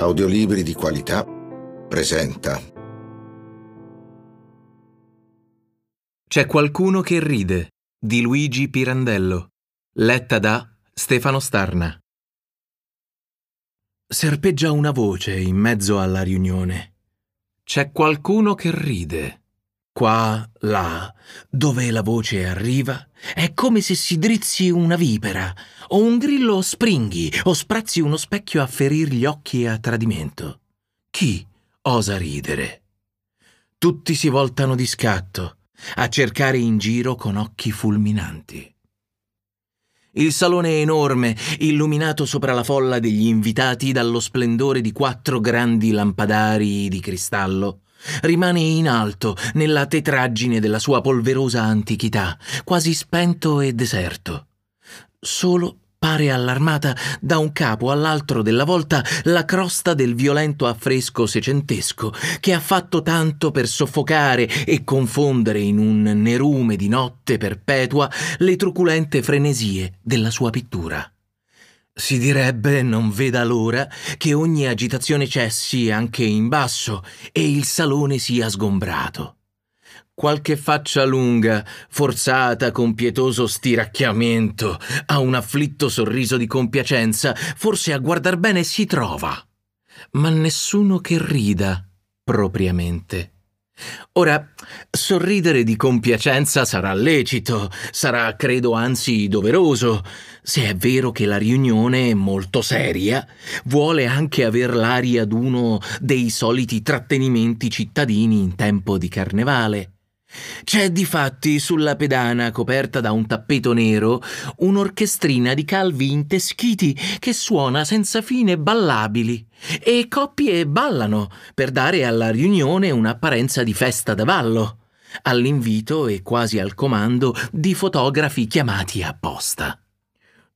Audiolibri di qualità presenta C'è qualcuno che ride di Luigi Pirandello, letta da Stefano Starna. Serpeggia una voce in mezzo alla riunione. C'è qualcuno che ride. Qua, là, dove la voce arriva, è come se si drizzi una vipera, o un grillo springhi, o sprazzi uno specchio a ferir gli occhi a tradimento. Chi osa ridere? Tutti si voltano di scatto, a cercare in giro con occhi fulminanti. Il salone è enorme, illuminato sopra la folla degli invitati dallo splendore di quattro grandi lampadari di cristallo, rimane in alto nella tetraggine della sua polverosa antichità, quasi spento e deserto. Solo pare allarmata da un capo all'altro della volta la crosta del violento affresco secentesco che ha fatto tanto per soffocare e confondere in un nerume di notte perpetua le truculente frenesie della sua pittura. Si direbbe non veda l'ora che ogni agitazione cessi anche in basso e il salone sia sgombrato. Qualche faccia lunga, forzata con pietoso stiracchiamento, ha un afflitto sorriso di compiacenza, forse a guardar bene si trova, ma nessuno che rida propriamente. Ora, sorridere di compiacenza sarà lecito, sarà credo anzi doveroso, se è vero che la riunione molto seria, vuole anche aver l'aria d'uno dei soliti trattenimenti cittadini in tempo di carnevale. C'è difatti sulla pedana coperta da un tappeto nero un'orchestrina di calvi inteschiti che suona senza fine ballabili e coppie ballano per dare alla riunione un'apparenza di festa da ballo, all'invito e quasi al comando di fotografi chiamati apposta.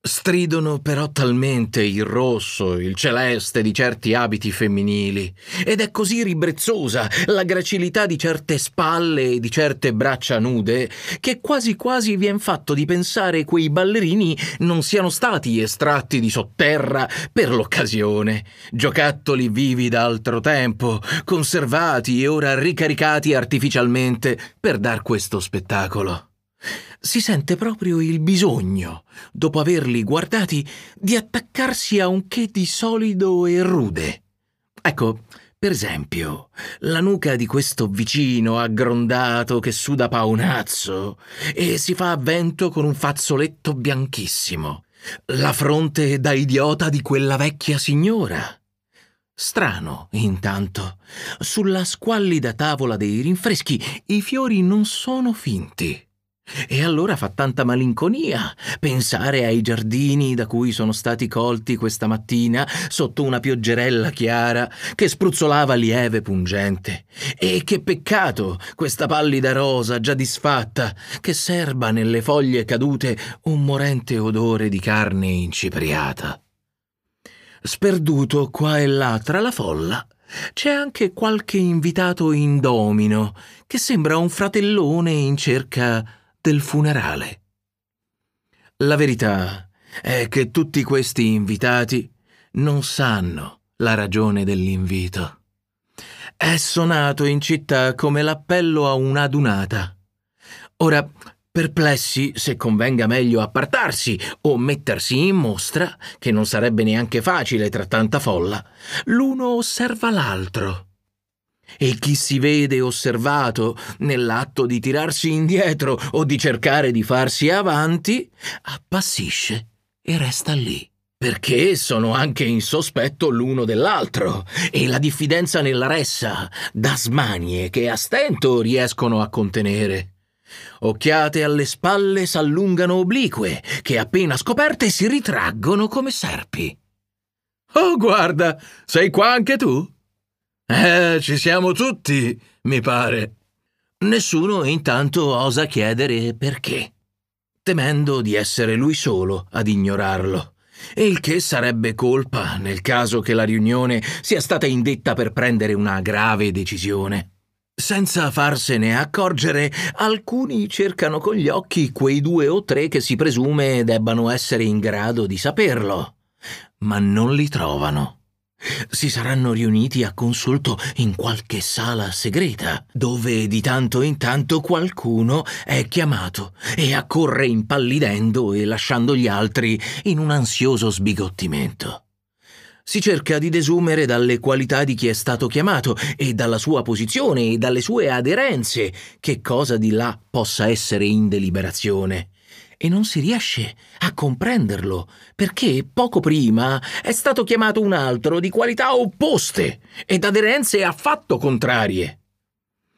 Stridono però talmente il rosso, il celeste di certi abiti femminili, ed è così ribrezzosa la gracilità di certe spalle e di certe braccia nude, che quasi quasi vien fatto di pensare quei ballerini non siano stati estratti di sotterra per l'occasione, giocattoli vivi da altro tempo, conservati e ora ricaricati artificialmente per dar questo spettacolo si sente proprio il bisogno, dopo averli guardati, di attaccarsi a un che di solido e rude. Ecco, per esempio, la nuca di questo vicino aggrondato che suda paonazzo e si fa a vento con un fazzoletto bianchissimo. La fronte da idiota di quella vecchia signora. Strano, intanto, sulla squallida tavola dei rinfreschi i fiori non sono finti. E allora fa tanta malinconia pensare ai giardini da cui sono stati colti questa mattina sotto una pioggerella chiara che spruzzolava lieve pungente. E che peccato questa pallida rosa già disfatta che serba nelle foglie cadute un morente odore di carne incipriata. Sperduto qua e là tra la folla, c'è anche qualche invitato indomino che sembra un fratellone in cerca del funerale. La verità è che tutti questi invitati non sanno la ragione dell'invito. È suonato in città come l'appello a un'adunata. Ora, perplessi se convenga meglio appartarsi o mettersi in mostra, che non sarebbe neanche facile tra tanta folla, l'uno osserva l'altro e chi si vede osservato nell'atto di tirarsi indietro o di cercare di farsi avanti, appassisce e resta lì. Perché sono anche in sospetto l'uno dell'altro, e la diffidenza nella ressa da smanie che a stento riescono a contenere. Occhiate alle spalle s'allungano oblique, che appena scoperte si ritraggono come serpi. Oh, guarda, sei qua anche tu? Eh, ci siamo tutti, mi pare. Nessuno intanto osa chiedere perché, temendo di essere lui solo ad ignorarlo. E il che sarebbe colpa nel caso che la riunione sia stata indetta per prendere una grave decisione. Senza farsene accorgere, alcuni cercano con gli occhi quei due o tre che si presume debbano essere in grado di saperlo, ma non li trovano. Si saranno riuniti a consulto in qualche sala segreta, dove di tanto in tanto qualcuno è chiamato e accorre impallidendo e lasciando gli altri in un ansioso sbigottimento. Si cerca di desumere dalle qualità di chi è stato chiamato e dalla sua posizione e dalle sue aderenze che cosa di là possa essere in deliberazione e non si riesce a comprenderlo, perché poco prima è stato chiamato un altro di qualità opposte ed aderenze affatto contrarie.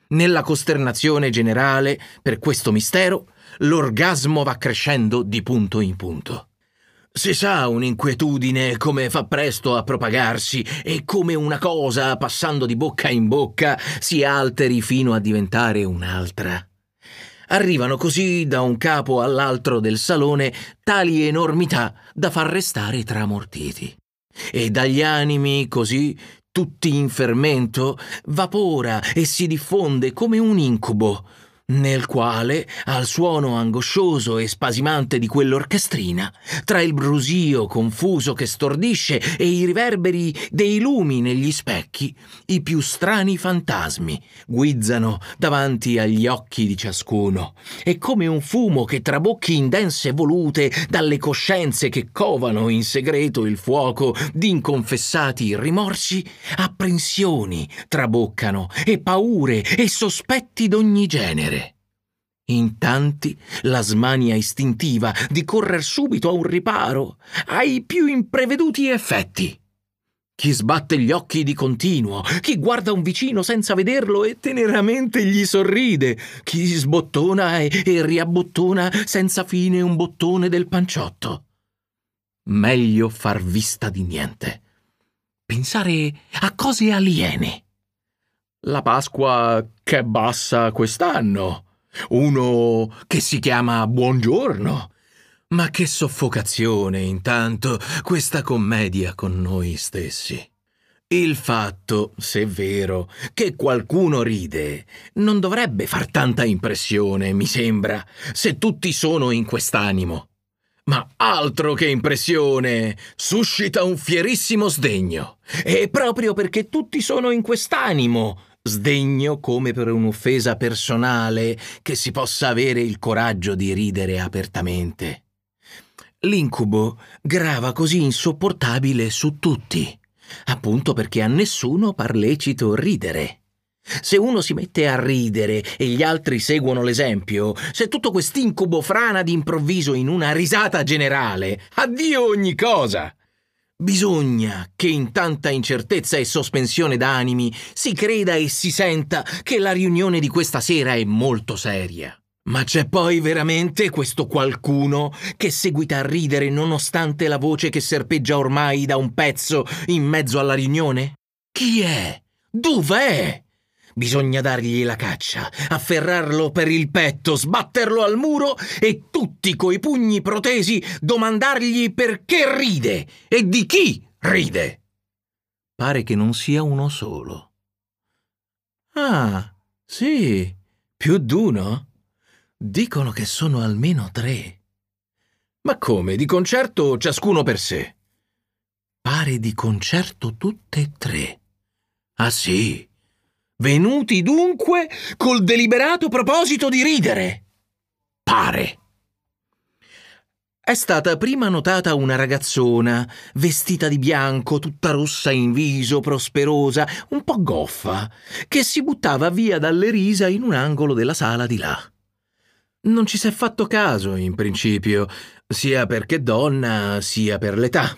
Nella costernazione generale per questo mistero, l'orgasmo va crescendo di punto in punto. Si sa un'inquietudine come fa presto a propagarsi e come una cosa, passando di bocca in bocca, si alteri fino a diventare un'altra. Arrivano così da un capo all'altro del salone tali enormità da far restare tramortiti. E dagli animi, così, tutti in fermento, vapora e si diffonde come un incubo, nel quale, al suono angoscioso e spasimante di quell'orchestrina, tra il brusio confuso che stordisce e i riverberi dei lumi negli specchi, i più strani fantasmi guizzano davanti agli occhi di ciascuno, e come un fumo che trabocchi in dense volute dalle coscienze che covano in segreto il fuoco d'inconfessati rimorsi, apprensioni traboccano e paure e sospetti d'ogni genere in tanti la smania istintiva di correr subito a un riparo, ai più impreveduti effetti. Chi sbatte gli occhi di continuo, chi guarda un vicino senza vederlo e teneramente gli sorride, chi sbottona e, e riabbottona senza fine un bottone del panciotto. Meglio far vista di niente. Pensare a cose aliene. La Pasqua che bassa quest'anno uno che si chiama Buongiorno. Ma che soffocazione, intanto, questa commedia con noi stessi. Il fatto, se vero, che qualcuno ride, non dovrebbe far tanta impressione, mi sembra, se tutti sono in quest'animo. Ma altro che impressione! Suscita un fierissimo sdegno. E proprio perché tutti sono in quest'animo, Sdegno come per un'offesa personale che si possa avere il coraggio di ridere apertamente. L'incubo grava così insopportabile su tutti, appunto perché a nessuno par lecito ridere. Se uno si mette a ridere e gli altri seguono l'esempio, se tutto quest'incubo frana d'improvviso in una risata generale, addio ogni cosa. Bisogna che in tanta incertezza e sospensione d'animi si creda e si senta che la riunione di questa sera è molto seria. Ma c'è poi veramente questo qualcuno che seguita a ridere nonostante la voce che serpeggia ormai da un pezzo in mezzo alla riunione? Chi è? Dov'è? Bisogna dargli la caccia, afferrarlo per il petto, sbatterlo al muro e tutti coi pugni protesi domandargli perché ride e di chi ride. Pare che non sia uno solo. Ah, sì, più d'uno? Dicono che sono almeno tre. Ma come, di concerto ciascuno per sé? Pare di concerto tutte e tre. Ah sì, Venuti dunque col deliberato proposito di ridere. Pare. È stata prima notata una ragazzona, vestita di bianco, tutta rossa in viso, prosperosa, un po' goffa, che si buttava via dalle risa in un angolo della sala di là. Non ci s'è fatto caso, in principio, sia perché donna, sia per l'età.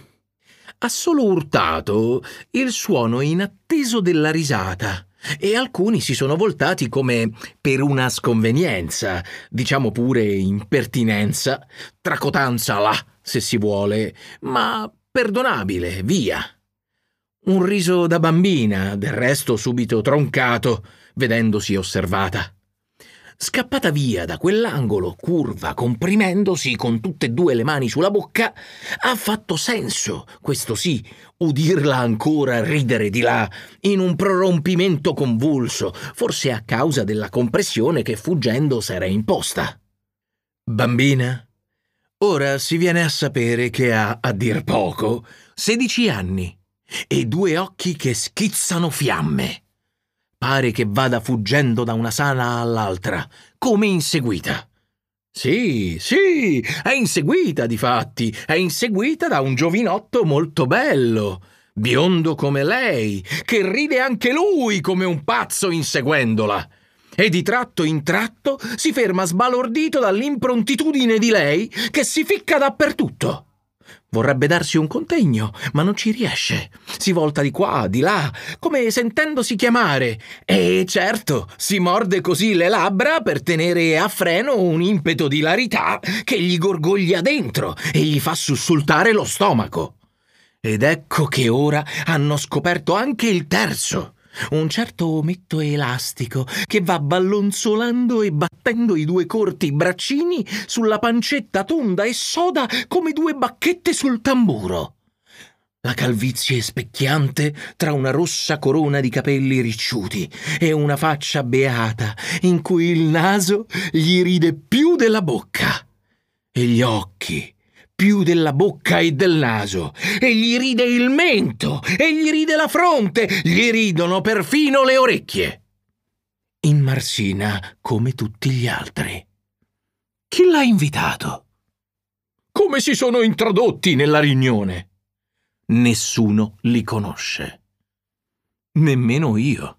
Ha solo urtato il suono inatteso della risata e alcuni si sono voltati come per una sconvenienza, diciamo pure impertinenza, tracotanza là, se si vuole, ma perdonabile, via. Un riso da bambina, del resto subito troncato, vedendosi osservata scappata via da quell'angolo, curva, comprimendosi con tutte e due le mani sulla bocca, ha fatto senso, questo sì, udirla ancora ridere di là, in un prorompimento convulso, forse a causa della compressione che fuggendo s'era imposta. Bambina, ora si viene a sapere che ha, a dir poco, sedici anni e due occhi che schizzano fiamme. Pare che vada fuggendo da una sala all'altra, come inseguita. Sì, sì, è inseguita, difatti, è inseguita da un giovinotto molto bello, biondo come lei, che ride anche lui come un pazzo inseguendola. E di tratto in tratto si ferma sbalordito dall'improntitudine di lei che si ficca dappertutto. Vorrebbe darsi un contegno, ma non ci riesce. Si volta di qua, di là, come sentendosi chiamare. E certo, si morde così le labbra per tenere a freno un impeto di larità che gli gorgoglia dentro e gli fa sussultare lo stomaco. Ed ecco che ora hanno scoperto anche il terzo un certo ometto elastico che va ballonzolando e battendo i due corti braccini sulla pancetta tonda e soda come due bacchette sul tamburo. La calvizie specchiante tra una rossa corona di capelli ricciuti e una faccia beata in cui il naso gli ride più della bocca e gli occhi più della bocca e del naso, e gli ride il mento, e gli ride la fronte, gli ridono perfino le orecchie. In Marsina come tutti gli altri. Chi l'ha invitato? Come si sono introdotti nella riunione? Nessuno li conosce. Nemmeno io.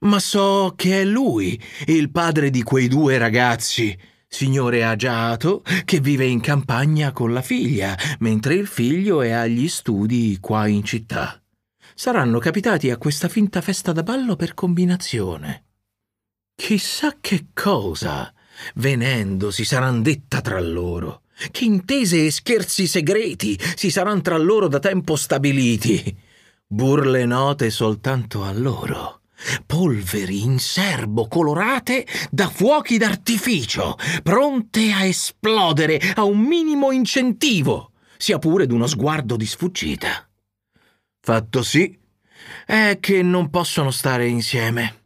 Ma so che è lui, il padre di quei due ragazzi, signore agiato che vive in campagna con la figlia, mentre il figlio è agli studi qua in città. Saranno capitati a questa finta festa da ballo per combinazione. Chissà che cosa, venendo, si saran detta tra loro. Che intese e scherzi segreti si saran tra loro da tempo stabiliti. Burle note soltanto a loro polveri in serbo colorate da fuochi d'artificio, pronte a esplodere a un minimo incentivo, sia pure d'uno sguardo di sfuggita. Fatto sì è che non possono stare insieme.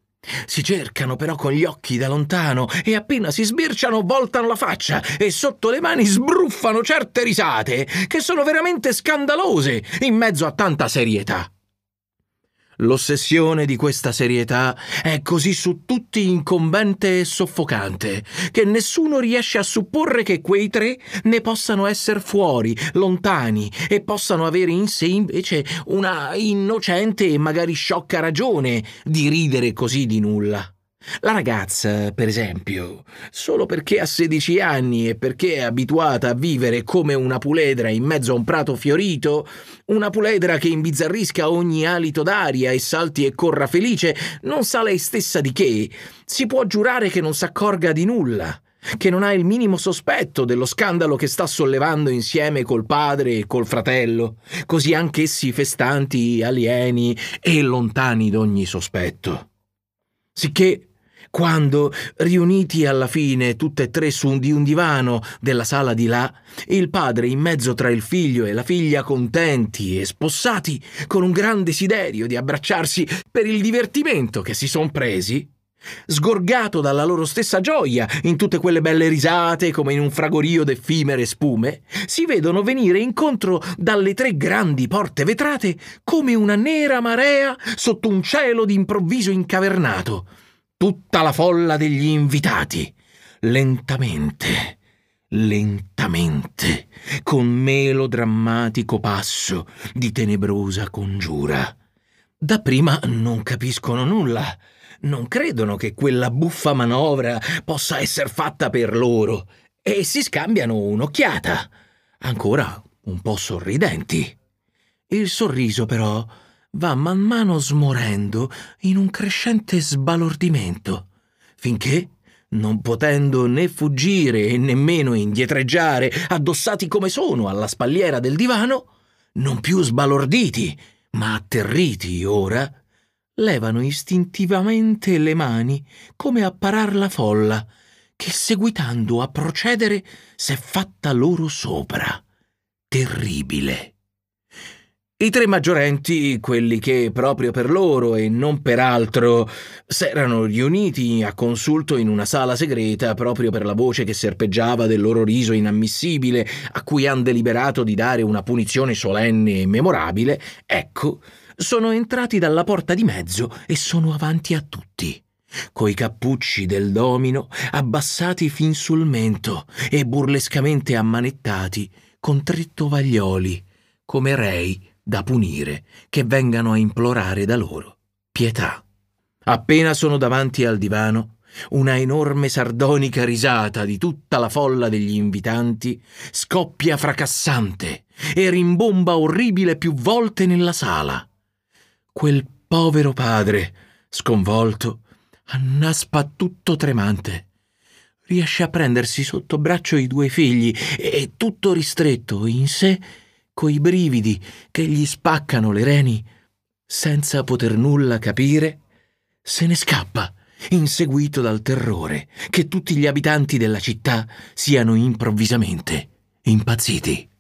Si cercano però con gli occhi da lontano e appena si sbirciano voltano la faccia e sotto le mani sbruffano certe risate che sono veramente scandalose in mezzo a tanta serietà. L'ossessione di questa serietà è così su tutti incombente e soffocante che nessuno riesce a supporre che quei tre ne possano essere fuori, lontani e possano avere in sé invece una innocente e magari sciocca ragione di ridere così di nulla. La ragazza, per esempio, solo perché ha 16 anni e perché è abituata a vivere come una puledra in mezzo a un prato fiorito, una puledra che imbizzarrisca ogni alito d'aria e salti e corra felice, non sa lei stessa di che, si può giurare che non s'accorga di nulla, che non ha il minimo sospetto dello scandalo che sta sollevando insieme col padre e col fratello, così anch'essi festanti, alieni e lontani d'ogni sospetto. Sicché quando, riuniti alla fine tutte e tre su un, di un divano della sala di là, il padre in mezzo tra il figlio e la figlia contenti e spossati, con un gran desiderio di abbracciarsi per il divertimento che si son presi, sgorgato dalla loro stessa gioia in tutte quelle belle risate come in un fragorio d'effimere spume, si vedono venire incontro dalle tre grandi porte vetrate come una nera marea sotto un cielo d'improvviso incavernato, tutta la folla degli invitati, lentamente, lentamente, con melodrammatico passo di tenebrosa congiura. Dapprima non capiscono nulla, non credono che quella buffa manovra possa essere fatta per loro e si scambiano un'occhiata, ancora un po' sorridenti. Il sorriso, però, va man mano smorendo in un crescente sbalordimento, finché, non potendo né fuggire e nemmeno indietreggiare, addossati come sono alla spalliera del divano, non più sbalorditi, ma atterriti ora, levano istintivamente le mani come a parar la folla, che seguitando a procedere s'è fatta loro sopra. Terribile I tre maggiorenti, quelli che proprio per loro e non per altro s'erano riuniti a consulto in una sala segreta proprio per la voce che serpeggiava del loro riso inammissibile, a cui han deliberato di dare una punizione solenne e memorabile, ecco, sono entrati dalla porta di mezzo e sono avanti a tutti. Coi cappucci del domino abbassati fin sul mento e burlescamente ammanettati con tre tovaglioli, come rei da punire che vengano a implorare da loro pietà. Appena sono davanti al divano, una enorme sardonica risata di tutta la folla degli invitanti scoppia fracassante e rimbomba orribile più volte nella sala. Quel povero padre, sconvolto, annaspa tutto tremante. Riesce a prendersi sotto braccio i due figli e, tutto ristretto in sé, coi brividi che gli spaccano le reni, senza poter nulla capire, se ne scappa, inseguito dal terrore che tutti gli abitanti della città siano improvvisamente impazziti.